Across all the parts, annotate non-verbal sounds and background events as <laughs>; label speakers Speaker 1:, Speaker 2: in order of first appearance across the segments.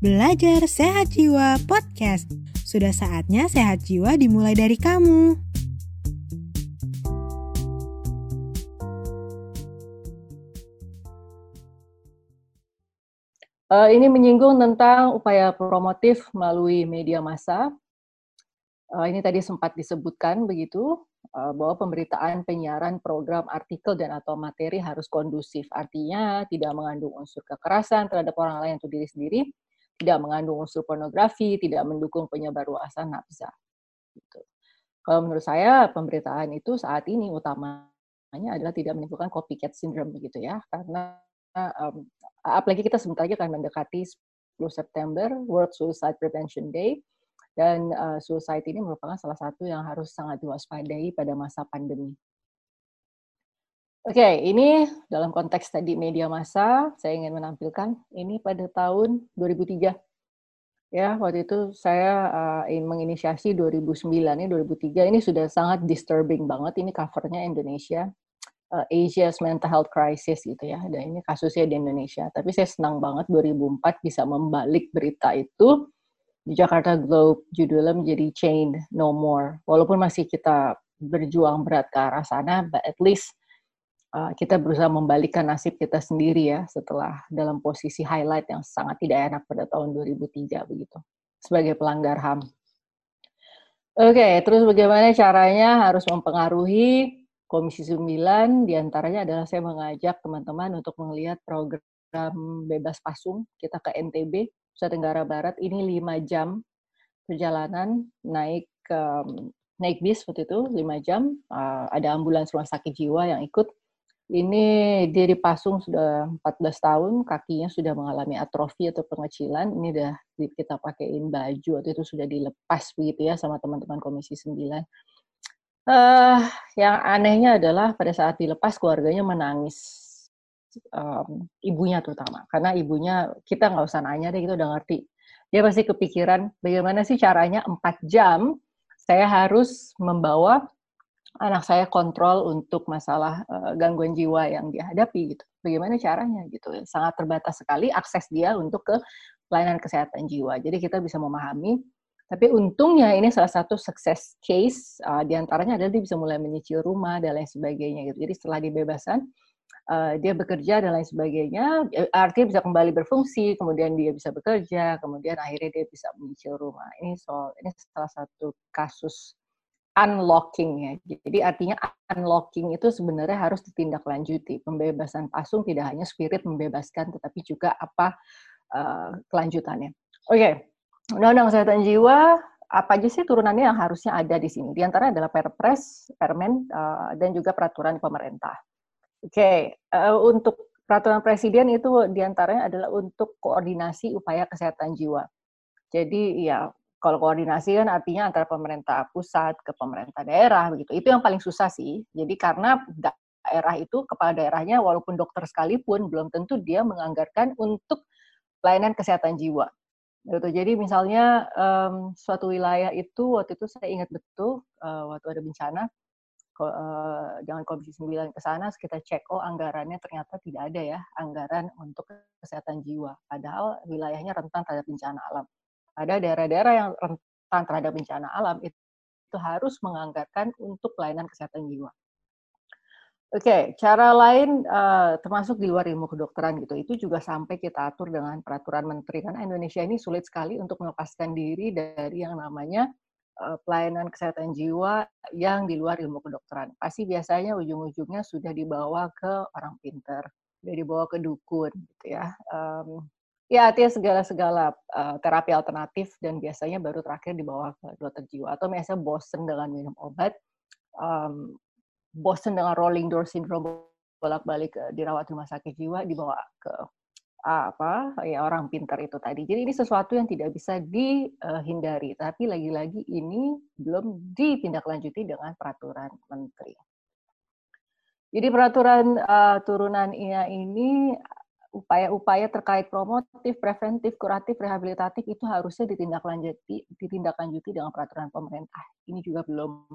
Speaker 1: Belajar Sehat Jiwa Podcast. Sudah saatnya sehat jiwa dimulai dari kamu.
Speaker 2: Uh, ini menyinggung tentang upaya promotif melalui media massa. Uh, ini tadi sempat disebutkan begitu uh, bahwa pemberitaan penyiaran program artikel dan atau materi harus kondusif. Artinya tidak mengandung unsur kekerasan terhadap orang lain atau diri sendiri, tidak mengandung unsur pornografi, tidak mendukung penyebar luasan nafsa. Gitu. Kalau menurut saya pemberitaan itu saat ini utamanya adalah tidak menimbulkan copycat syndrome begitu ya, karena um, apalagi kita sebentar lagi akan mendekati 10 September World Suicide Prevention Day dan uh, suicide ini merupakan salah satu yang harus sangat diwaspadai pada masa pandemi. Oke, okay, ini dalam konteks tadi media massa, saya ingin menampilkan ini pada tahun 2003. Ya, waktu itu saya uh, menginisiasi 2009 ini 2003 ini sudah sangat disturbing banget ini covernya Indonesia uh, Asia's mental health crisis gitu ya. Dan ini kasusnya di Indonesia. Tapi saya senang banget 2004 bisa membalik berita itu di Jakarta Globe judulnya menjadi Chain No More. Walaupun masih kita berjuang berat ke arah sana, but at least uh, kita berusaha membalikkan nasib kita sendiri ya setelah dalam posisi highlight yang sangat tidak enak pada tahun 2003 begitu sebagai pelanggar HAM. Oke, okay, terus bagaimana caranya harus mempengaruhi Komisi 9 di antaranya adalah saya mengajak teman-teman untuk melihat program bebas pasung kita ke NTB, Nusa Tenggara Barat. Ini lima jam perjalanan naik ke naik bis waktu itu lima jam. Uh, ada ambulans rumah sakit jiwa yang ikut. Ini dia dipasung sudah 14 tahun, kakinya sudah mengalami atrofi atau pengecilan. Ini udah kita pakaiin baju waktu itu sudah dilepas begitu ya sama teman-teman Komisi 9 Uh, yang anehnya adalah pada saat dilepas keluarganya menangis, um, ibunya terutama. Karena ibunya kita nggak usah nanya deh, kita udah ngerti. Dia pasti kepikiran bagaimana sih caranya empat jam saya harus membawa anak saya kontrol untuk masalah uh, gangguan jiwa yang dia hadapi gitu. Bagaimana caranya gitu? Sangat terbatas sekali akses dia untuk ke pelayanan kesehatan jiwa. Jadi kita bisa memahami tapi untungnya ini salah satu sukses case uh, di antaranya adalah dia bisa mulai menyicil rumah dan lain sebagainya gitu. Jadi setelah dibebasan uh, dia bekerja dan lain sebagainya, eh, artinya bisa kembali berfungsi, kemudian dia bisa bekerja, kemudian akhirnya dia bisa menyicil rumah. Ini soal ini salah satu kasus unlocking ya. Jadi artinya unlocking itu sebenarnya harus ditindaklanjuti. Pembebasan pasung tidak hanya spirit membebaskan, tetapi juga apa uh, kelanjutannya. Oke. Okay. Undang-Undang Kesehatan Jiwa apa aja sih turunannya yang harusnya ada di sini? Di antara adalah Perpres, Permen, uh, dan juga peraturan pemerintah. Oke, okay. uh, eh, untuk peraturan presiden itu di antaranya adalah untuk koordinasi upaya kesehatan jiwa. Jadi ya kalau koordinasi kan artinya antara pemerintah pusat ke pemerintah daerah begitu. Itu yang paling susah sih. Jadi karena daerah itu kepala daerahnya walaupun dokter sekalipun belum tentu dia menganggarkan untuk pelayanan kesehatan jiwa gitu. Jadi misalnya um, suatu wilayah itu waktu itu saya ingat betul uh, waktu ada bencana uh, jangan komisi 9 ke sana kita cek oh anggarannya ternyata tidak ada ya anggaran untuk kesehatan jiwa padahal wilayahnya rentan terhadap bencana alam. Ada daerah-daerah yang rentan terhadap bencana alam itu, itu harus menganggarkan untuk pelayanan kesehatan jiwa. Oke, okay, cara lain uh, termasuk di luar ilmu kedokteran gitu, itu juga sampai kita atur dengan peraturan menteri karena Indonesia ini sulit sekali untuk melepaskan diri dari yang namanya uh, pelayanan kesehatan jiwa yang di luar ilmu kedokteran. Pasti biasanya ujung-ujungnya sudah dibawa ke orang pinter, sudah dibawa ke dukun gitu ya. Um, ya artinya segala-segala uh, terapi alternatif dan biasanya baru terakhir dibawa ke dokter jiwa atau biasanya bosen dengan minum obat. Um, bosen dengan rolling door syndrome bolak-balik dirawat rumah sakit jiwa dibawa ke apa ya orang pintar itu tadi. Jadi ini sesuatu yang tidak bisa dihindari, tapi lagi-lagi ini belum ditindaklanjuti dengan peraturan menteri. Jadi peraturan uh, turunan ini upaya-upaya terkait promotif, preventif, kuratif, rehabilitatif itu harusnya ditindaklanjuti ditindaklanjuti dengan peraturan pemerintah. Ini juga belum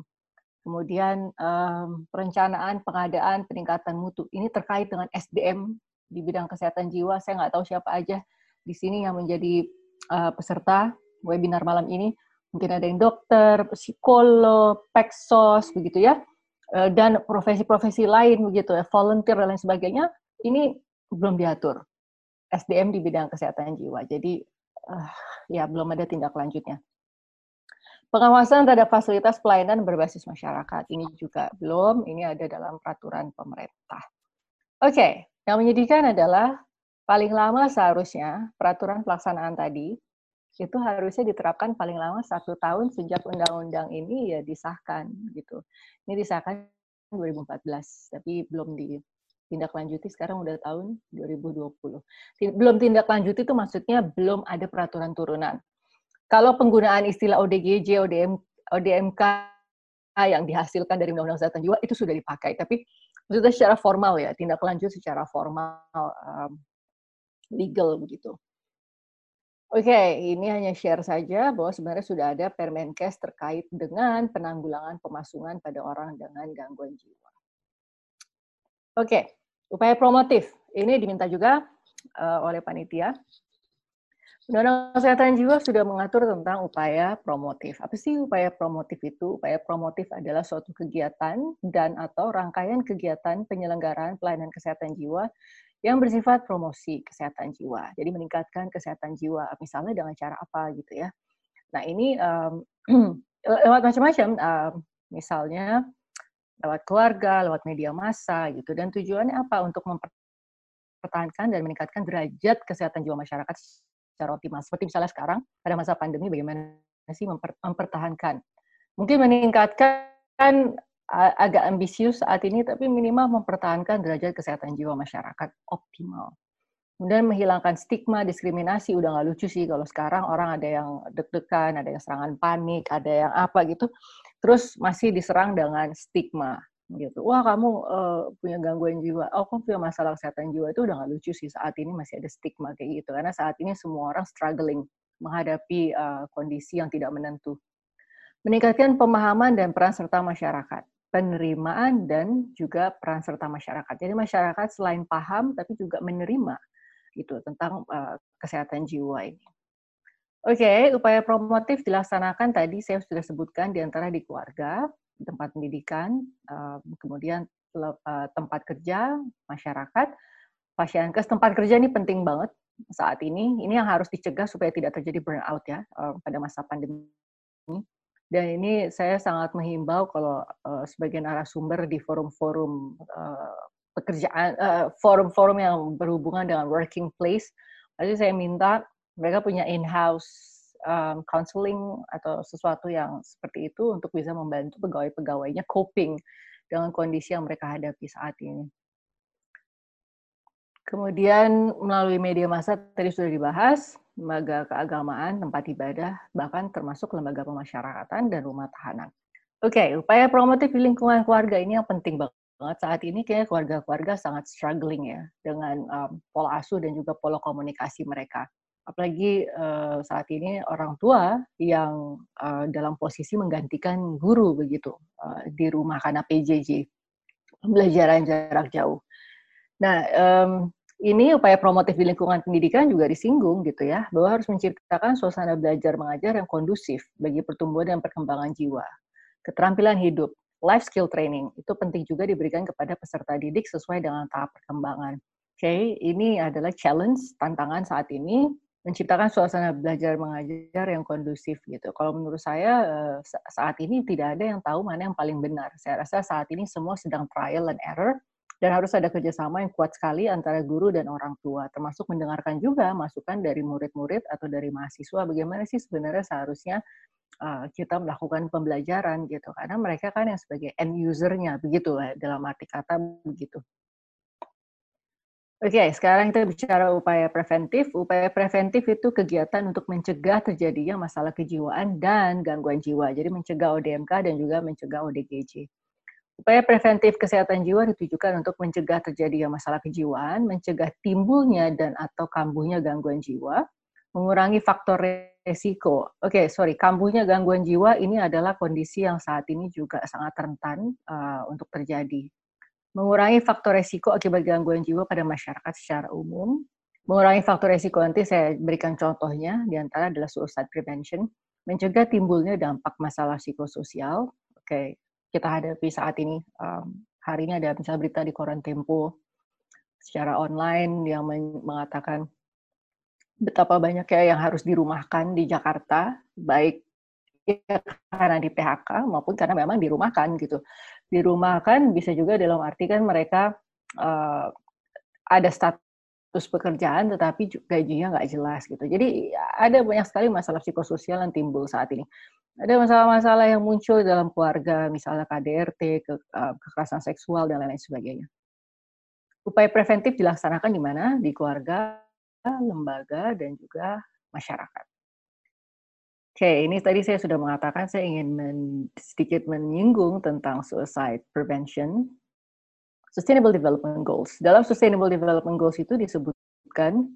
Speaker 2: kemudian um, perencanaan, pengadaan, peningkatan mutu. Ini terkait dengan SDM di bidang kesehatan jiwa. Saya nggak tahu siapa aja di sini yang menjadi uh, peserta webinar malam ini. Mungkin ada yang dokter, psikolog, peksos, begitu ya, uh, dan profesi-profesi lain begitu ya, volunteer dan lain sebagainya. Ini belum diatur SDM di bidang kesehatan jiwa. Jadi uh, ya belum ada tindak lanjutnya. Pengawasan terhadap fasilitas pelayanan berbasis masyarakat ini juga belum, ini ada dalam peraturan pemerintah. Oke, okay, yang menyedihkan adalah paling lama seharusnya peraturan pelaksanaan tadi itu harusnya diterapkan paling lama satu tahun sejak undang-undang ini ya disahkan gitu. Ini disahkan 2014, tapi belum di tindak lanjuti sekarang udah tahun 2020. Belum tindak lanjuti itu maksudnya belum ada peraturan turunan. Kalau penggunaan istilah ODGJ, ODM, ODMK yang dihasilkan dari Undang-Undang Kesehatan Jiwa itu sudah dipakai, tapi maksudnya secara formal ya, tindak lanjut secara formal um, legal begitu. Oke, okay, ini hanya share saja bahwa sebenarnya sudah ada Permenkes terkait dengan penanggulangan pemasungan pada orang dengan gangguan jiwa. Oke, upaya promotif. Ini diminta juga uh, oleh panitia. Undang-Undang Kesehatan Jiwa sudah mengatur tentang upaya promotif. Apa sih upaya promotif itu? Upaya promotif adalah suatu kegiatan dan atau rangkaian kegiatan penyelenggaraan pelayanan kesehatan jiwa yang bersifat promosi kesehatan jiwa. Jadi meningkatkan kesehatan jiwa, misalnya dengan cara apa gitu ya. Nah ini um, <clears throat> lewat macam-macam, um, misalnya lewat keluarga, lewat media massa gitu. Dan tujuannya apa? Untuk mempertahankan dan meningkatkan derajat kesehatan jiwa masyarakat secara optimal. Seperti misalnya sekarang pada masa pandemi bagaimana sih memper, mempertahankan. Mungkin meningkatkan agak ambisius saat ini, tapi minimal mempertahankan derajat kesehatan jiwa masyarakat optimal. Kemudian menghilangkan stigma, diskriminasi, udah nggak lucu sih kalau sekarang orang ada yang deg-degan, ada yang serangan panik, ada yang apa gitu terus masih diserang dengan stigma gitu. Wah kamu uh, punya gangguan jiwa, oh kamu punya masalah kesehatan jiwa itu udah gak lucu sih saat ini masih ada stigma kayak gitu karena saat ini semua orang struggling menghadapi uh, kondisi yang tidak menentu. Meningkatkan pemahaman dan peran serta masyarakat, penerimaan dan juga peran serta masyarakat. Jadi masyarakat selain paham tapi juga menerima gitu tentang uh, kesehatan jiwa ini. Oke, okay, upaya promotif dilaksanakan tadi saya sudah sebutkan di antara di keluarga, tempat pendidikan, uh, kemudian uh, tempat kerja, masyarakat, pasien ke tempat kerja ini penting banget saat ini. Ini yang harus dicegah supaya tidak terjadi burnout ya pada masa pandemi. Dan ini saya sangat menghimbau kalau sebagian narasumber di forum-forum pekerjaan, forum-forum uh, yang berhubungan dengan working place, jadi saya minta mereka punya in-house um, counseling atau sesuatu yang seperti itu untuk bisa membantu pegawai-pegawainya coping dengan kondisi yang mereka hadapi saat ini. Kemudian melalui media massa tadi sudah dibahas, lembaga keagamaan, tempat ibadah, bahkan termasuk lembaga pemasyarakatan dan rumah tahanan. Oke, okay, upaya promotif di lingkungan keluarga ini yang penting banget saat ini kayaknya keluarga-keluarga sangat struggling ya dengan um, pola asuh dan juga pola komunikasi mereka apalagi uh, saat ini orang tua yang uh, dalam posisi menggantikan guru begitu uh, di rumah karena PJJ pembelajaran jarak jauh. Nah, um, ini upaya promotif di lingkungan pendidikan juga disinggung gitu ya, bahwa harus menciptakan suasana belajar mengajar yang kondusif bagi pertumbuhan dan perkembangan jiwa. Keterampilan hidup, life skill training, itu penting juga diberikan kepada peserta didik sesuai dengan tahap perkembangan. Oke, okay, ini adalah challenge, tantangan saat ini menciptakan suasana belajar mengajar yang kondusif gitu. Kalau menurut saya eh, saat ini tidak ada yang tahu mana yang paling benar. Saya rasa saat ini semua sedang trial and error dan harus ada kerjasama yang kuat sekali antara guru dan orang tua, termasuk mendengarkan juga masukan dari murid-murid atau dari mahasiswa. Bagaimana sih sebenarnya seharusnya uh, kita melakukan pembelajaran gitu, karena mereka kan yang sebagai end usernya begitu dalam arti kata begitu. Oke, okay, sekarang kita bicara upaya preventif. Upaya preventif itu kegiatan untuk mencegah terjadinya masalah kejiwaan dan gangguan jiwa. Jadi mencegah ODMK dan juga mencegah ODGJ. Upaya preventif kesehatan jiwa ditujukan untuk mencegah terjadinya masalah kejiwaan, mencegah timbulnya dan atau kambuhnya gangguan jiwa, mengurangi faktor resiko. Oke, okay, sorry, kambuhnya gangguan jiwa ini adalah kondisi yang saat ini juga sangat rentan uh, untuk terjadi mengurangi faktor resiko akibat gangguan jiwa pada masyarakat secara umum, Mengurangi faktor resiko nanti saya berikan contohnya, di antara adalah suicide prevention, mencegah timbulnya dampak masalah psikososial. Oke, kita hadapi saat ini. Um, hari ini ada misalnya berita di koran Tempo secara online yang mengatakan betapa banyak ya yang harus dirumahkan di Jakarta, baik ya karena di PHK maupun karena memang dirumahkan gitu. Dirumahkan bisa juga dalam arti kan mereka uh, ada status pekerjaan tetapi gajinya nggak jelas gitu. Jadi ada banyak sekali masalah psikososial yang timbul saat ini. Ada masalah-masalah yang muncul dalam keluarga, misalnya KDRT, ke, uh, kekerasan seksual dan lain-lain sebagainya. Upaya preventif dilaksanakan di mana? Di keluarga, lembaga dan juga masyarakat. Oke, ini tadi saya sudah mengatakan saya ingin men, sedikit menyinggung tentang suicide prevention Sustainable Development Goals. Dalam Sustainable Development Goals itu disebutkan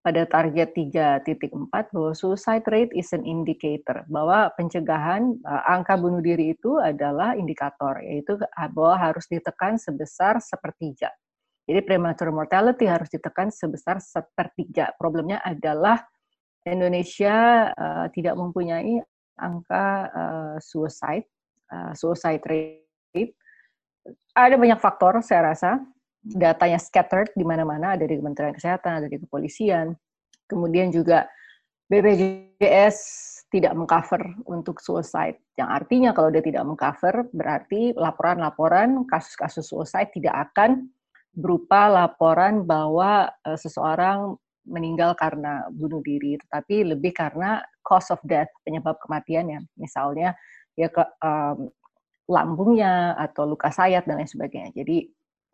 Speaker 2: pada target 3.4 bahwa suicide rate is an indicator bahwa pencegahan uh, angka bunuh diri itu adalah indikator yaitu bahwa harus ditekan sebesar sepertiga. Jadi premature mortality harus ditekan sebesar sepertiga. Problemnya adalah Indonesia uh, tidak mempunyai angka uh, suicide uh, suicide rate. Ada banyak faktor saya rasa. Datanya scattered di mana-mana. Ada di Kementerian Kesehatan ada di kepolisian. Kemudian juga BPJS tidak mengcover untuk suicide. Yang artinya kalau dia tidak mengcover berarti laporan-laporan kasus-kasus suicide tidak akan berupa laporan bahwa uh, seseorang meninggal karena bunuh diri tetapi lebih karena cause of death penyebab kematiannya misalnya ya ke, um, lambungnya atau luka sayat dan lain sebagainya. Jadi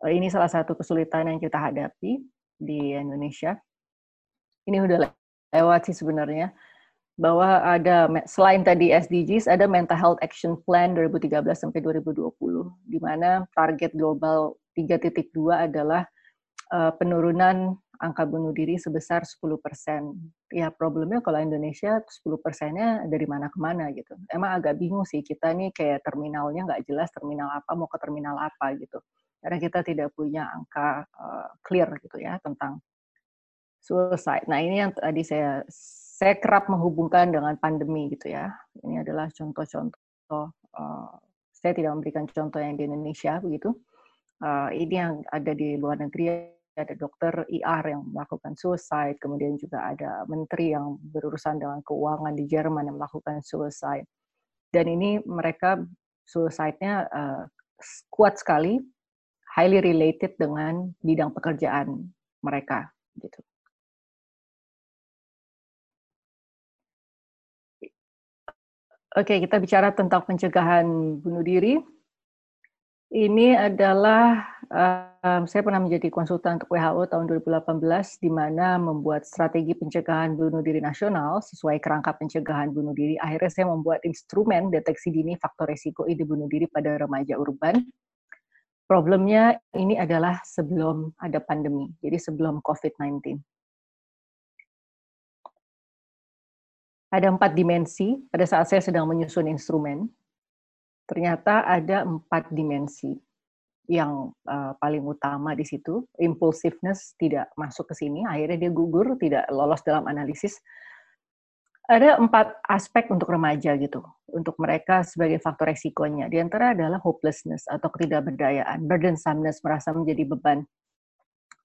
Speaker 2: eh, ini salah satu kesulitan yang kita hadapi di Indonesia. Ini udah lewat sih sebenarnya bahwa ada selain tadi SDGs ada Mental Health Action Plan 2013 sampai 2020 di mana target global 3.2 adalah uh, penurunan angka bunuh diri sebesar 10 persen. Ya problemnya kalau Indonesia 10 persennya dari mana ke mana gitu. Emang agak bingung sih kita nih kayak terminalnya nggak jelas terminal apa mau ke terminal apa gitu. Karena kita tidak punya angka uh, clear gitu ya tentang suicide. Nah ini yang tadi saya saya kerap menghubungkan dengan pandemi gitu ya. Ini adalah contoh-contoh. Uh, saya tidak memberikan contoh yang di Indonesia begitu. Uh, ini yang ada di luar negeri ada dokter IR yang melakukan suicide, kemudian juga ada menteri yang berurusan dengan keuangan di Jerman yang melakukan suicide. Dan ini mereka suicide-nya uh, kuat sekali, highly related dengan bidang pekerjaan mereka gitu. Oke, kita bicara tentang pencegahan bunuh diri. Ini adalah um, saya pernah menjadi konsultan untuk WHO tahun 2018 di mana membuat strategi pencegahan bunuh diri nasional sesuai kerangka pencegahan bunuh diri. Akhirnya saya membuat instrumen deteksi dini faktor risiko ide bunuh diri pada remaja urban. Problemnya ini adalah sebelum ada pandemi, jadi sebelum COVID-19. Ada empat dimensi pada saat saya sedang menyusun instrumen ternyata ada empat dimensi yang uh, paling utama di situ. Impulsiveness tidak masuk ke sini, akhirnya dia gugur, tidak lolos dalam analisis. Ada empat aspek untuk remaja gitu, untuk mereka sebagai faktor resikonya. Di antara adalah hopelessness atau ketidakberdayaan, burdensomeness, merasa menjadi beban,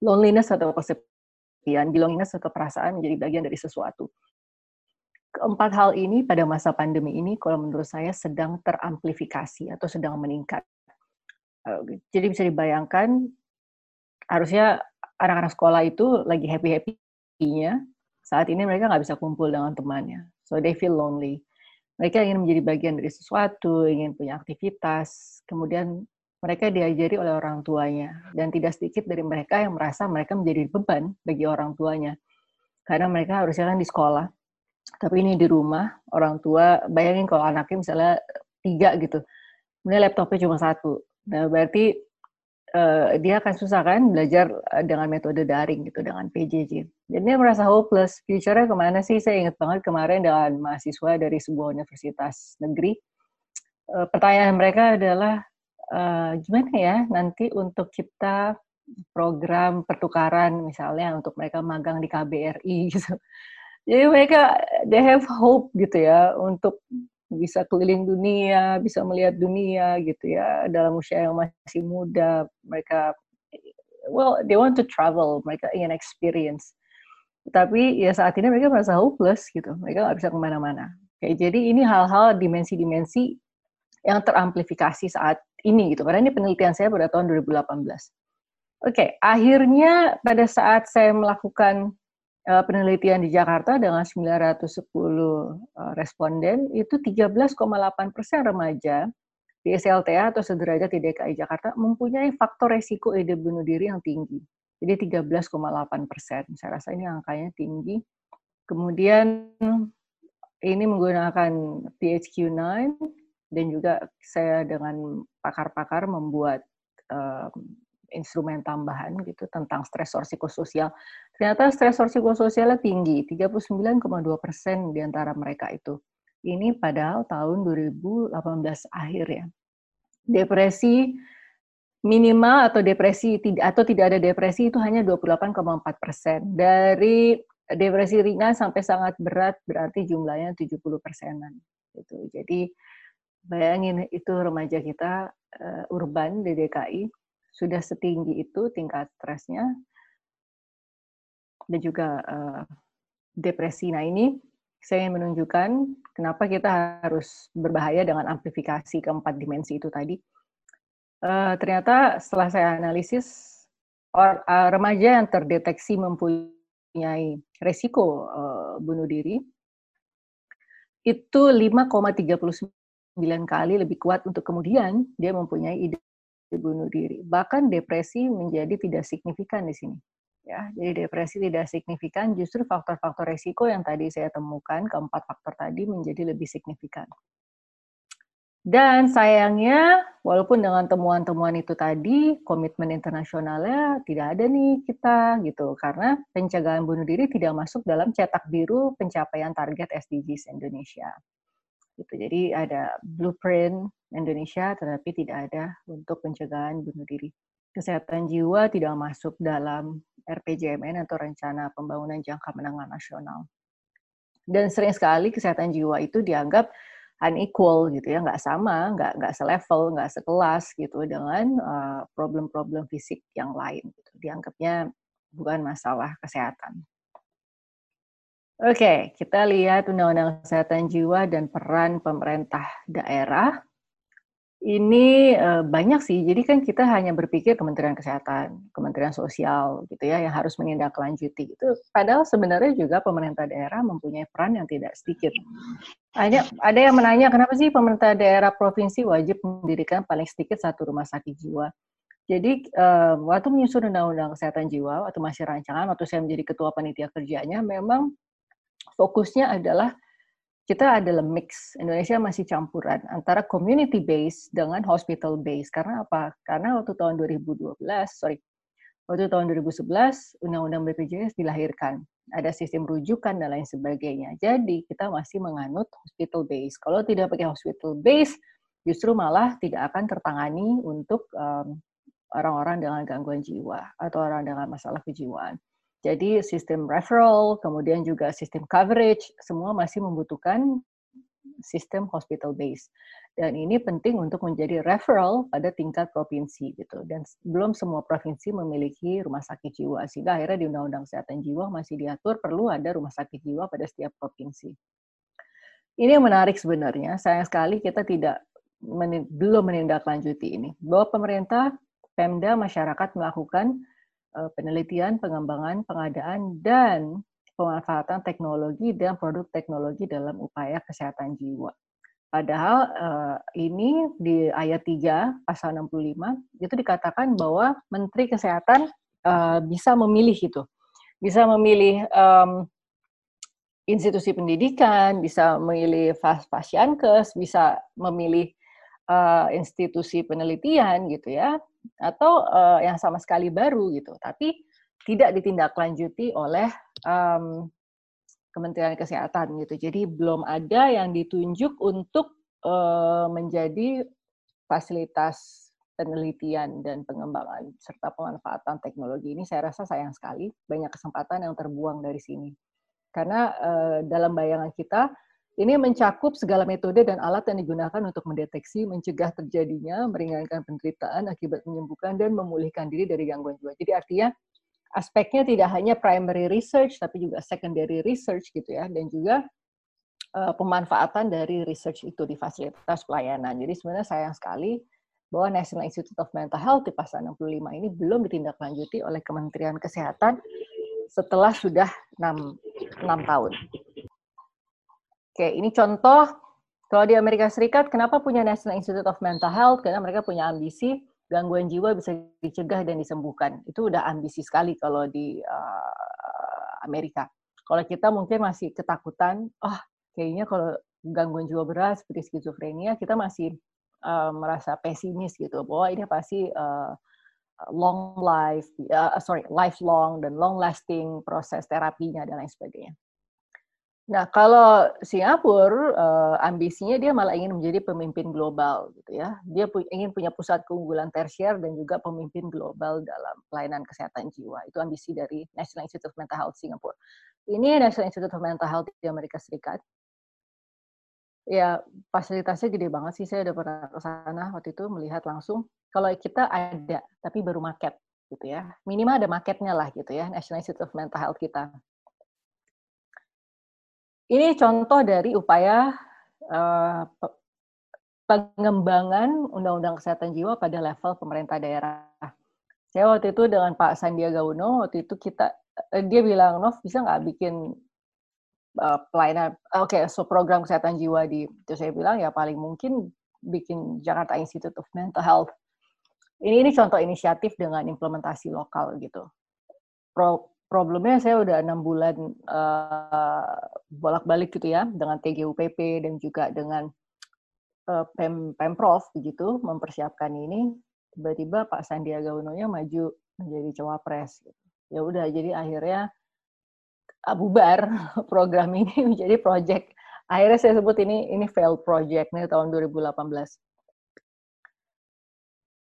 Speaker 2: loneliness atau kesepian, belongingness atau perasaan menjadi bagian dari sesuatu keempat hal ini pada masa pandemi ini kalau menurut saya sedang teramplifikasi atau sedang meningkat. Eh, jadi bisa dibayangkan harusnya anak-anak sekolah itu lagi happy-happy-nya, saat ini mereka nggak bisa kumpul dengan temannya. So they feel lonely. Mereka ingin menjadi bagian dari sesuatu, ingin punya aktivitas, kemudian mereka diajari oleh orang tuanya. Dan tidak sedikit dari mereka yang merasa mereka menjadi beban bagi orang tuanya. Karena mereka harusnya kan di sekolah, tapi ini di rumah orang tua bayangin kalau anaknya misalnya tiga gitu. Kemudian laptopnya cuma satu. Nah berarti uh, dia akan susah kan belajar eh, dengan metode daring gitu dengan PJJ jadi dia merasa hopeless. Future-nya ke mana sih? Saya ingat banget kemarin dengan mahasiswa dari sebuah universitas negeri. Uh, pertanyaan mereka adalah uh, gimana ya nanti untuk kita program pertukaran misalnya untuk mereka magang di KBRI gitu. Jadi mereka they have hope gitu ya untuk bisa keliling dunia, bisa melihat dunia gitu ya dalam usia yang masih muda. Mereka well they want to travel, mereka ingin experience. Tapi ya saat ini mereka merasa hopeless gitu, mereka nggak bisa ke mana-mana. Kayak jadi ini hal-hal dimensi-dimensi yang teramplifikasi saat ini gitu. Karena ini penelitian saya pada tahun 2018. Oke, okay, akhirnya pada saat saya melakukan penelitian di Jakarta dengan 910 uh, responden, itu 13,8 persen remaja di SLTA atau sederajat di DKI Jakarta mempunyai faktor resiko ide bunuh diri yang tinggi. Jadi 13,8 persen. Saya rasa ini angkanya tinggi. Kemudian ini menggunakan PHQ-9 dan juga saya dengan pakar-pakar membuat uh, instrumen tambahan gitu tentang stresor psikososial. Ternyata stresor psikososialnya tinggi, 39,2 persen di antara mereka itu. Ini padahal tahun 2018 akhir ya. Depresi minimal atau depresi atau tidak ada depresi itu hanya 28,4 persen. Dari depresi ringan sampai sangat berat berarti jumlahnya 70 persenan. Gitu. Jadi bayangin itu remaja kita uh, urban di DKI sudah setinggi itu tingkat stresnya dan juga uh, depresi. Nah ini saya ingin menunjukkan kenapa kita harus berbahaya dengan amplifikasi keempat dimensi itu tadi. Uh, ternyata setelah saya analisis, or, uh, remaja yang terdeteksi mempunyai resiko uh, bunuh diri itu 5,39 kali lebih kuat untuk kemudian dia mempunyai ide bunuh diri. Bahkan depresi menjadi tidak signifikan di sini. Ya, jadi depresi tidak signifikan, justru faktor-faktor resiko yang tadi saya temukan, keempat faktor tadi menjadi lebih signifikan. Dan sayangnya, walaupun dengan temuan-temuan itu tadi, komitmen internasionalnya tidak ada nih kita gitu, karena pencegahan bunuh diri tidak masuk dalam cetak biru pencapaian target SDGs Indonesia gitu. Jadi ada blueprint Indonesia tetapi tidak ada untuk pencegahan bunuh diri. Kesehatan jiwa tidak masuk dalam RPJMN atau Rencana Pembangunan Jangka Menengah Nasional. Dan sering sekali kesehatan jiwa itu dianggap unequal gitu ya, nggak sama, nggak nggak selevel, nggak sekelas gitu dengan uh, problem-problem fisik yang lain. Gitu. Dianggapnya bukan masalah kesehatan. Oke, kita lihat Undang-Undang Kesehatan Jiwa dan peran pemerintah daerah. Ini uh, banyak sih, jadi kan kita hanya berpikir Kementerian Kesehatan, Kementerian Sosial gitu ya, yang harus menindaklanjuti itu. Padahal sebenarnya juga pemerintah daerah mempunyai peran yang tidak sedikit. Hanya ada yang menanya kenapa sih pemerintah daerah provinsi wajib mendirikan paling sedikit satu rumah sakit jiwa. Jadi uh, waktu menyusun undang-undang kesehatan jiwa, waktu masih rancangan, waktu saya menjadi ketua panitia kerjanya, memang fokusnya adalah kita adalah mix. Indonesia masih campuran antara community base dengan hospital base. Karena apa? Karena waktu tahun 2012, sorry, waktu tahun 2011 Undang-Undang BPJS dilahirkan. Ada sistem rujukan dan lain sebagainya. Jadi kita masih menganut hospital base. Kalau tidak pakai hospital base, justru malah tidak akan tertangani untuk um, orang-orang dengan gangguan jiwa atau orang dengan masalah kejiwaan. Jadi sistem referral, kemudian juga sistem coverage, semua masih membutuhkan sistem hospital base. Dan ini penting untuk menjadi referral pada tingkat provinsi gitu. Dan belum semua provinsi memiliki rumah sakit jiwa. Sehingga akhirnya di Undang-Undang Kesehatan Jiwa masih diatur perlu ada rumah sakit jiwa pada setiap provinsi. Ini yang menarik sebenarnya. Sayang sekali kita tidak belum menindaklanjuti ini. Bahwa pemerintah, Pemda, masyarakat melakukan penelitian, pengembangan, pengadaan, dan pemanfaatan teknologi dan produk teknologi dalam upaya kesehatan jiwa. Padahal uh, ini di ayat 3 pasal 65 itu dikatakan bahwa Menteri Kesehatan uh, bisa memilih itu. Bisa memilih um, institusi pendidikan, bisa memilih fasiankes, bisa memilih uh, institusi penelitian gitu ya atau uh, yang sama sekali baru gitu, tapi tidak ditindaklanjuti oleh um, Kementerian Kesehatan gitu. Jadi belum ada yang ditunjuk untuk uh, menjadi fasilitas penelitian dan pengembangan serta pemanfaatan teknologi ini saya rasa sayang sekali banyak kesempatan yang terbuang dari sini. Karena uh, dalam bayangan kita ini mencakup segala metode dan alat yang digunakan untuk mendeteksi, mencegah terjadinya, meringankan penderitaan akibat menyembuhkan dan memulihkan diri dari gangguan jiwa. Jadi artinya aspeknya tidak hanya primary research tapi juga secondary research gitu ya dan juga uh, pemanfaatan dari research itu di fasilitas pelayanan. Jadi sebenarnya sayang sekali bahwa National Institute of Mental Health di pasal 65 ini belum ditindaklanjuti oleh Kementerian Kesehatan setelah sudah 6, 6 tahun. Oke, ini contoh kalau di Amerika Serikat, kenapa punya National Institute of Mental Health? Karena mereka punya ambisi gangguan jiwa bisa dicegah dan disembuhkan. Itu udah ambisi sekali kalau di uh, Amerika. Kalau kita mungkin masih ketakutan, oh kayaknya kalau gangguan jiwa berat seperti skizofrenia, kita masih uh, merasa pesimis gitu bahwa ini pasti uh, long life, uh, sorry lifelong dan long lasting proses terapinya dan lain sebagainya. Nah, kalau Singapura uh, ambisinya dia malah ingin menjadi pemimpin global gitu ya. Dia pu ingin punya pusat keunggulan tersier dan juga pemimpin global dalam pelayanan kesehatan jiwa. Itu ambisi dari National Institute of Mental Health Singapura. Ini National Institute of Mental Health di Amerika Serikat ya fasilitasnya gede banget sih. Saya udah pernah ke sana waktu itu melihat langsung. Kalau kita ada, tapi baru market gitu ya. Minimal ada marketnya lah gitu ya, National Institute of Mental Health kita. Ini contoh dari upaya uh, pengembangan Undang-Undang Kesehatan Jiwa pada level pemerintah daerah. Saya waktu itu dengan Pak Sandiaga Uno, waktu itu kita, eh, dia bilang, Nov bisa nggak bikin uh, pelayanan oke okay, so program kesehatan jiwa di itu saya bilang ya paling mungkin bikin Jakarta Institute of Mental Health ini ini contoh inisiatif dengan implementasi lokal gitu Pro, problemnya saya udah enam bulan uh, bolak-balik gitu ya dengan TGUPP dan juga dengan uh, Pem Pemprov begitu mempersiapkan ini tiba-tiba Pak Sandiaga Uno nya maju menjadi cawapres gitu. ya udah jadi akhirnya bubar <laughs> program ini <laughs> menjadi project. Akhirnya saya sebut ini ini failed project nih tahun 2018.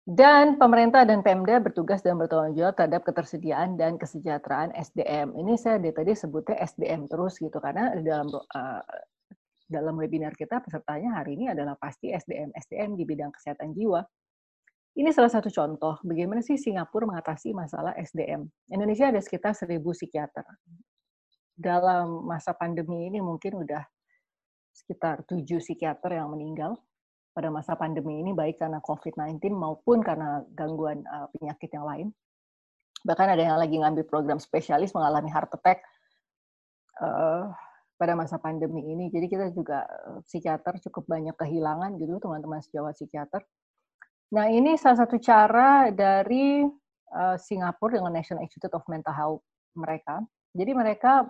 Speaker 2: Dan pemerintah dan Pemda bertugas dan bertanggung jawab terhadap ketersediaan dan kesejahteraan SDM. Ini saya dari tadi sebutnya SDM terus gitu karena dalam uh, dalam webinar kita pesertanya hari ini adalah pasti SDM SDM di bidang kesehatan jiwa. Ini salah satu contoh bagaimana sih Singapura mengatasi masalah SDM. Indonesia ada sekitar 1000 psikiater dalam masa pandemi ini mungkin udah sekitar tujuh psikiater yang meninggal pada masa pandemi ini baik karena COVID-19 maupun karena gangguan uh, penyakit yang lain. Bahkan ada yang lagi ngambil program spesialis mengalami heart attack uh, pada masa pandemi ini. Jadi kita juga uh, psikiater cukup banyak kehilangan gitu teman-teman sejawat psikiater. Nah ini salah satu cara dari uh, Singapura dengan National Institute of Mental Health mereka jadi mereka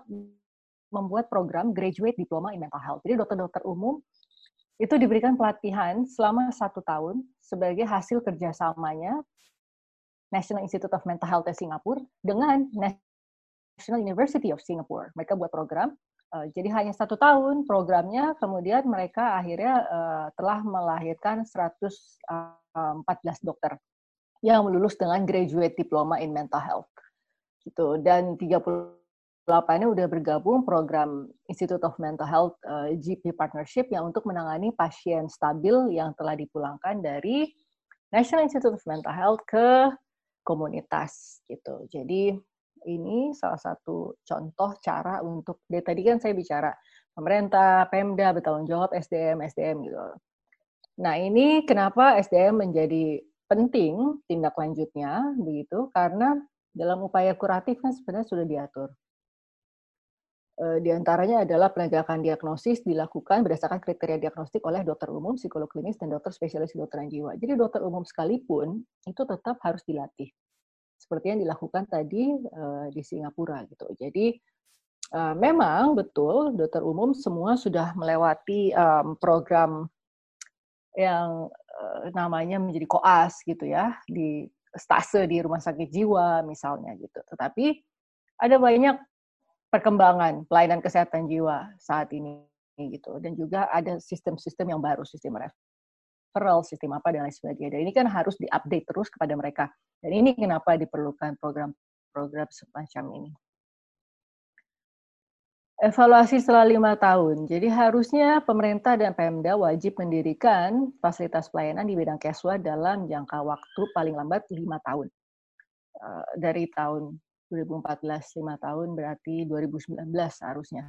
Speaker 2: membuat program Graduate Diploma in Mental Health. Jadi dokter-dokter umum itu diberikan pelatihan selama satu tahun sebagai hasil kerjasamanya National Institute of Mental Health Singapura dengan National University of Singapore. Mereka buat program, uh, jadi hanya satu tahun programnya, kemudian mereka akhirnya uh, telah melahirkan 114 eh, dokter yang lulus dengan Graduate Diploma in Mental Health. Gitu. Dan 30 ini udah bergabung program Institute of Mental Health uh, eh, GP Partnership yang untuk menangani pasien stabil yang telah dipulangkan dari National Institute of Mental Health ke komunitas gitu. Jadi ini salah satu contoh cara untuk dari tadi kan saya bicara pemerintah, Pemda bertanggung jawab SDM, SDM gitu. Nah, ini kenapa SDM menjadi penting tindak lanjutnya begitu karena dalam upaya kuratif kan sebenarnya sudah diatur di antaranya adalah penegakan diagnosis dilakukan berdasarkan kriteria diagnostik oleh dokter umum, psikolog klinis, dan dokter spesialis kedokteran jiwa. Jadi dokter umum sekalipun itu tetap harus dilatih. Seperti yang dilakukan tadi uh, di Singapura gitu. Jadi uh, memang betul dokter umum semua sudah melewati program yang namanya menjadi koas gitu ya di stase di rumah sakit jiwa misalnya gitu. Tetapi ada banyak perkembangan pelayanan kesehatan jiwa saat ini gitu dan juga ada sistem-sistem yang baru sistem referral, sistem apa dan lain sebagainya. Dan ini kan harus diupdate terus kepada mereka. Dan ini kenapa diperlukan program-program semacam ini. Evaluasi setelah lima tahun. Jadi harusnya pemerintah dan Pemda wajib mendirikan fasilitas pelayanan di bidang keswa dalam jangka waktu paling lambat lima tahun. Eh, dari tahun 2014 lima tahun berarti 2019 seharusnya.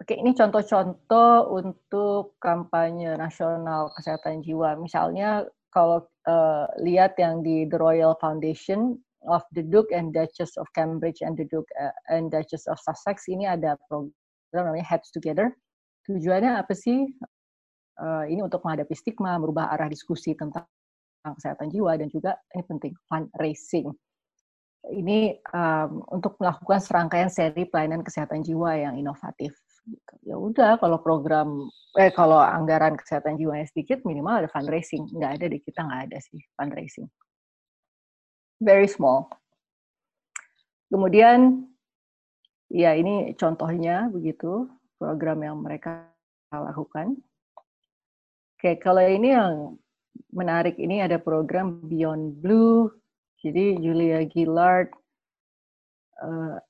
Speaker 2: Oke, ini contoh-contoh untuk kampanye nasional kesehatan jiwa. Misalnya kalau uh, lihat yang di The Royal Foundation of the Duke and Duchess of Cambridge and the Duke uh, and Duchess of Sussex ini ada program namanya Heads Together. Tujuannya apa sih? Uh, ini untuk menghadapi stigma, merubah arah diskusi tentang kesehatan jiwa dan juga ini penting fundraising. Ini um, untuk melakukan serangkaian seri pelayanan kesehatan jiwa yang inovatif. Gitu. Ya udah kalau program eh kalau anggaran kesehatan jiwa sedikit minimal ada fundraising. Nggak ada di kita nggak ada sih fundraising very small. Kemudian, ya ini contohnya begitu program yang mereka lakukan. Oke, kalau ini yang menarik ini ada program Beyond Blue. Jadi Julia Gillard uh,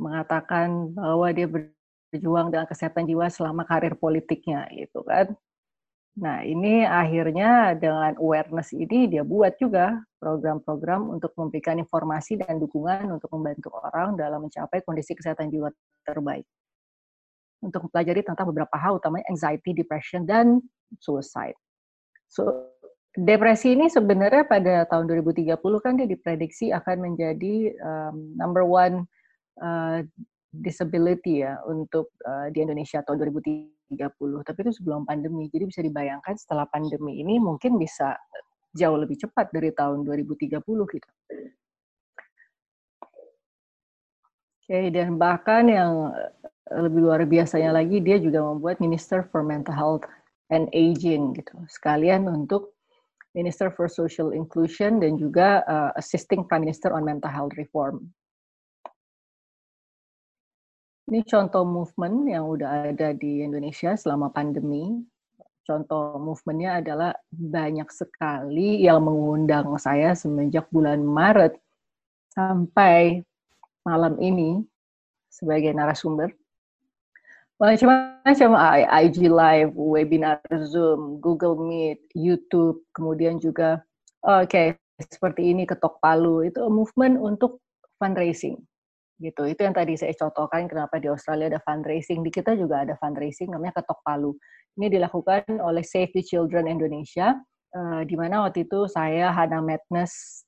Speaker 2: mengatakan bahwa dia berjuang dengan kesehatan jiwa selama karir politiknya, gitu kan. Nah, ini akhirnya dengan awareness ini dia buat juga program-program untuk memberikan informasi dan dukungan untuk membantu orang dalam mencapai kondisi kesehatan jiwa terbaik. Untuk mempelajari tentang beberapa hal utamanya anxiety, depression, dan suicide. So, depresi ini sebenarnya pada tahun 2030 kan dia diprediksi akan menjadi um, number one uh, disability ya untuk uh, di Indonesia tahun 2030. Tapi itu sebelum pandemi. Jadi bisa dibayangkan setelah pandemi ini mungkin bisa jauh lebih cepat dari tahun 2030 gitu. Oke, okay, dan bahkan yang lebih luar biasanya lagi dia juga membuat Minister for Mental Health and Aging gitu. Sekalian untuk Minister for Social Inclusion dan juga uh, Assisting Prime Minister on Mental Health Reform. Ini contoh movement yang udah ada di Indonesia selama pandemi. Contoh movementnya adalah banyak sekali yang mengundang saya semenjak bulan Maret sampai malam ini sebagai narasumber. Macam-macam IG Live, webinar Zoom, Google Meet, YouTube, kemudian juga oke okay, seperti ini ketok palu itu movement untuk fundraising gitu. Itu yang tadi saya contohkan kenapa di Australia ada fundraising, di kita juga ada fundraising namanya ketok palu. Ini dilakukan oleh Save the Children Indonesia, uh, di mana waktu itu saya, Hana Madness,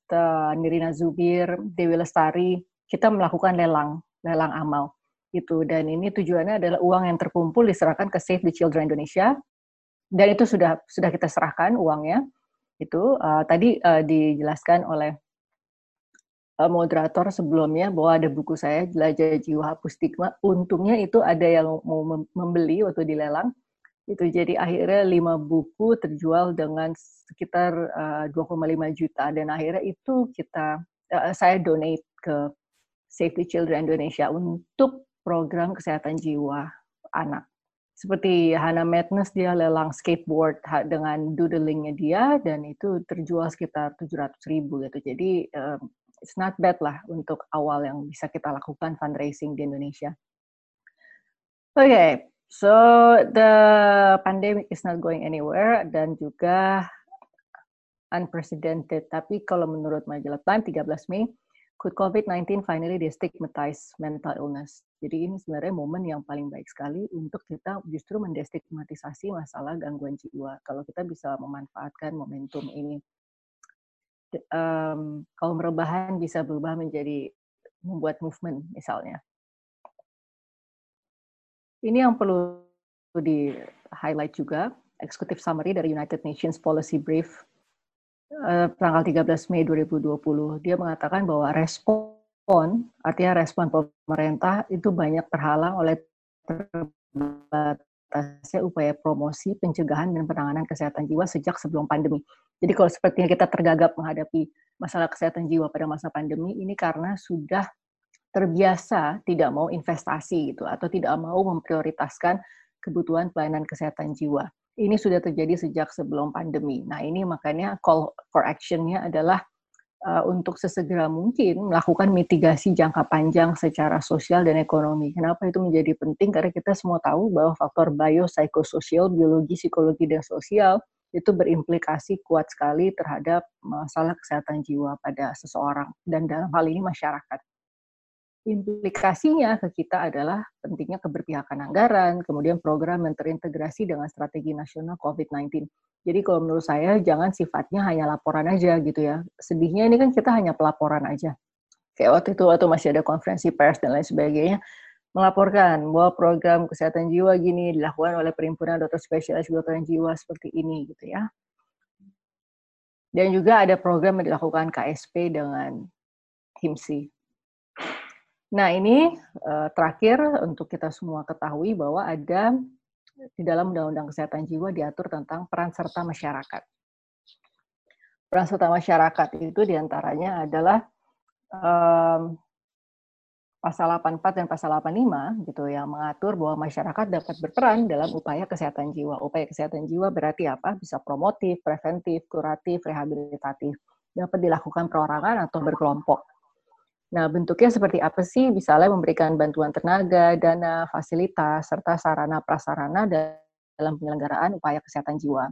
Speaker 2: Nirina Zubir, Dewi Lestari, kita melakukan lelang, lelang amal gitu. Dan ini tujuannya adalah uang yang terkumpul diserahkan ke Save the Children Indonesia, dan itu sudah sudah kita serahkan uangnya. Itu uh, tadi uh, dijelaskan oleh uh, moderator sebelumnya bahwa ada buku saya Jelajah Jiwa Hapus Stigma. Untungnya itu ada yang mau membeli waktu dilelang. Itu jadi akhirnya lima buku terjual dengan sekitar uh, 2,5 juta dan akhirnya itu kita uh, saya donate ke Safety Children Indonesia untuk program kesehatan jiwa anak. Seperti Hana Madness dia lelang skateboard dengan doodlingnya dia dan itu terjual sekitar 700 ribu gitu. Jadi um, it's not bad lah untuk awal yang bisa kita lakukan fundraising di Indonesia. Oke, okay, so the pandemic is not going anywhere dan juga unprecedented. Tapi kalau menurut majalah Time 13 Mei, could COVID-19 finally destigmatize mental illness. Jadi ini sebenarnya momen yang paling baik sekali untuk kita justru mendestigmatisasi masalah gangguan jiwa. Kalau kita bisa memanfaatkan momentum ini um, kaum rebahan bisa berubah menjadi membuat movement misalnya. Ini yang perlu di highlight juga, executive summary dari United Nations Policy Brief uh, tanggal 13 Mei 2020. Dia mengatakan bahwa respon, artinya respon pemerintah itu banyak terhalang oleh terbatasnya upaya promosi, pencegahan, dan penanganan kesehatan jiwa sejak sebelum pandemi. Jadi kalau sepertinya kita tergagap menghadapi masalah kesehatan jiwa pada masa pandemi ini karena sudah terbiasa tidak mau investasi gitu atau tidak mau memprioritaskan kebutuhan pelayanan kesehatan jiwa. Ini sudah terjadi sejak sebelum pandemi. Nah ini makanya call for action-nya adalah uh, untuk sesegera mungkin melakukan mitigasi jangka panjang secara sosial dan ekonomi. Kenapa itu menjadi penting? Karena kita semua tahu bahwa faktor biopsikososial, biologi, psikologi, dan sosial itu berimplikasi kuat sekali terhadap masalah kesehatan jiwa pada seseorang dan dalam hal ini masyarakat implikasinya ke kita adalah pentingnya keberpihakan anggaran, kemudian program yang terintegrasi dengan strategi nasional COVID-19. Jadi kalau menurut saya jangan sifatnya hanya laporan aja gitu ya. Sedihnya ini kan kita hanya pelaporan aja. Kayak waktu itu waktu masih ada konferensi pers dan lain sebagainya, melaporkan bahwa program kesehatan jiwa gini dilakukan oleh perhimpunan dokter spesialis kedokteran jiwa seperti ini gitu ya. Dan juga ada program yang dilakukan KSP dengan HIMSI Nah, ini uh, terakhir untuk kita semua ketahui bahwa ada di dalam Undang-Undang Kesehatan Jiwa diatur tentang peran serta masyarakat. Peran serta masyarakat itu di antaranya adalah um, pasal 84 dan pasal 85 gitu yang mengatur bahwa masyarakat dapat berperan dalam upaya kesehatan jiwa. Upaya kesehatan jiwa berarti apa? Bisa promotif, preventif, kuratif, rehabilitatif. Dapat dilakukan perorangan atau berkelompok Nah, bentuknya seperti apa sih? Misalnya memberikan bantuan tenaga, dana, fasilitas, serta sarana prasarana dalam penyelenggaraan upaya kesehatan jiwa.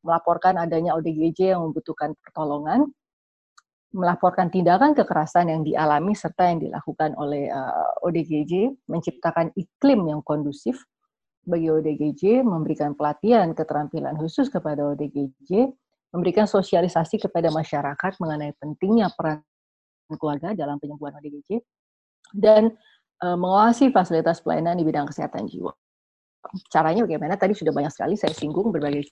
Speaker 2: Melaporkan adanya ODGJ yang membutuhkan pertolongan, melaporkan tindakan kekerasan yang dialami serta yang dilakukan oleh uh, eh, ODGJ, menciptakan iklim yang kondusif bagi ODGJ, memberikan pelatihan keterampilan khusus kepada ODGJ, memberikan sosialisasi kepada masyarakat mengenai pentingnya peran keluarga dalam penyembuhan ODGJ dan uh, mengawasi fasilitas pelayanan di bidang kesehatan jiwa. Caranya bagaimana? Tadi sudah banyak sekali saya singgung berbagai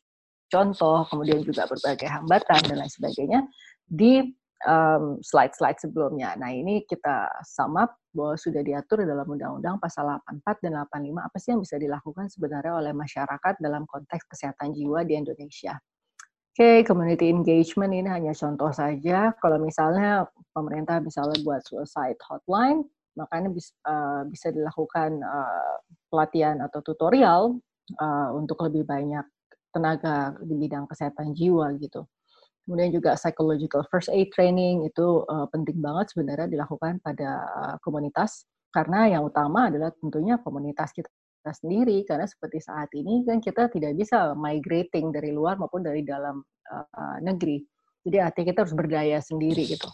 Speaker 2: contoh, kemudian juga berbagai hambatan dan lain sebagainya di um, slide-slide sebelumnya. Nah ini kita sum bahwa sudah diatur dalam Undang-Undang pasal 84 dan 85 apa sih yang bisa dilakukan sebenarnya oleh masyarakat dalam konteks kesehatan jiwa di Indonesia. Oke, okay, community engagement ini hanya contoh saja. Kalau misalnya pemerintah misalnya buat suicide hotline, makanya bisa, uh, eh, bisa dilakukan uh, pelatihan atau tutorial uh, untuk lebih banyak tenaga di bidang kesehatan jiwa gitu. Kemudian juga psychological first aid training itu uh, penting banget sebenarnya dilakukan pada komunitas karena yang utama adalah tentunya komunitas kita sendiri karena seperti saat ini kan kita tidak bisa migrating dari luar maupun dari dalam uh, negeri. Jadi artinya kita harus berdaya sendiri gitu.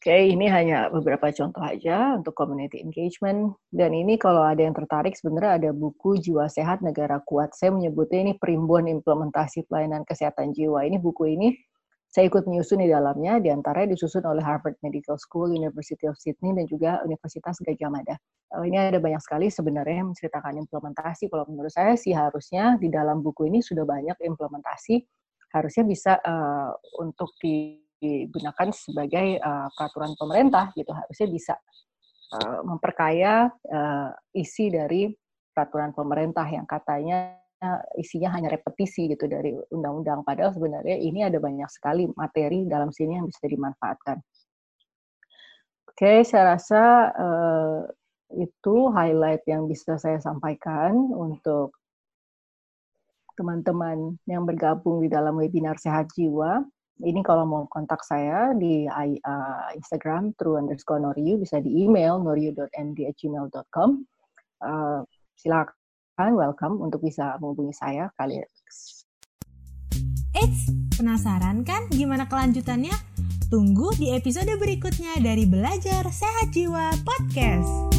Speaker 2: Oke, ini hanya beberapa contoh aja untuk community engagement. Dan ini kalau ada yang tertarik, sebenarnya ada buku Jiwa Sehat Negara Kuat. Saya menyebutnya ini Primbon Implementasi Pelayanan Kesehatan Jiwa. Ini buku ini saya ikut menyusun di dalamnya, di antaranya disusun oleh Harvard Medical School, University of Sydney, dan juga Universitas Gajah Mada. Uh, ini ada banyak sekali sebenarnya yang menceritakan implementasi. Kalau menurut saya sih harusnya di dalam buku ini sudah banyak implementasi, harusnya bisa uh, untuk digunakan sebagai uh, peraturan pemerintah gitu, harusnya bisa uh, memperkaya uh, isi dari peraturan pemerintah yang katanya isinya hanya repetisi gitu dari undang-undang. Padahal sebenarnya ini ada banyak sekali materi dalam sini yang bisa dimanfaatkan. Oke, saya rasa uh, itu highlight yang bisa saya sampaikan untuk teman-teman yang bergabung di dalam webinar Sehat Jiwa. Ini kalau mau kontak saya di uh, Instagram true underscore noriu, bisa di email noriu.md@gmail.com. Uh, silakan welcome untuk bisa menghubungi saya kali.
Speaker 1: Eits, penasaran kan gimana kelanjutannya? Tunggu di episode berikutnya dari Belajar Sehat Jiwa Podcast.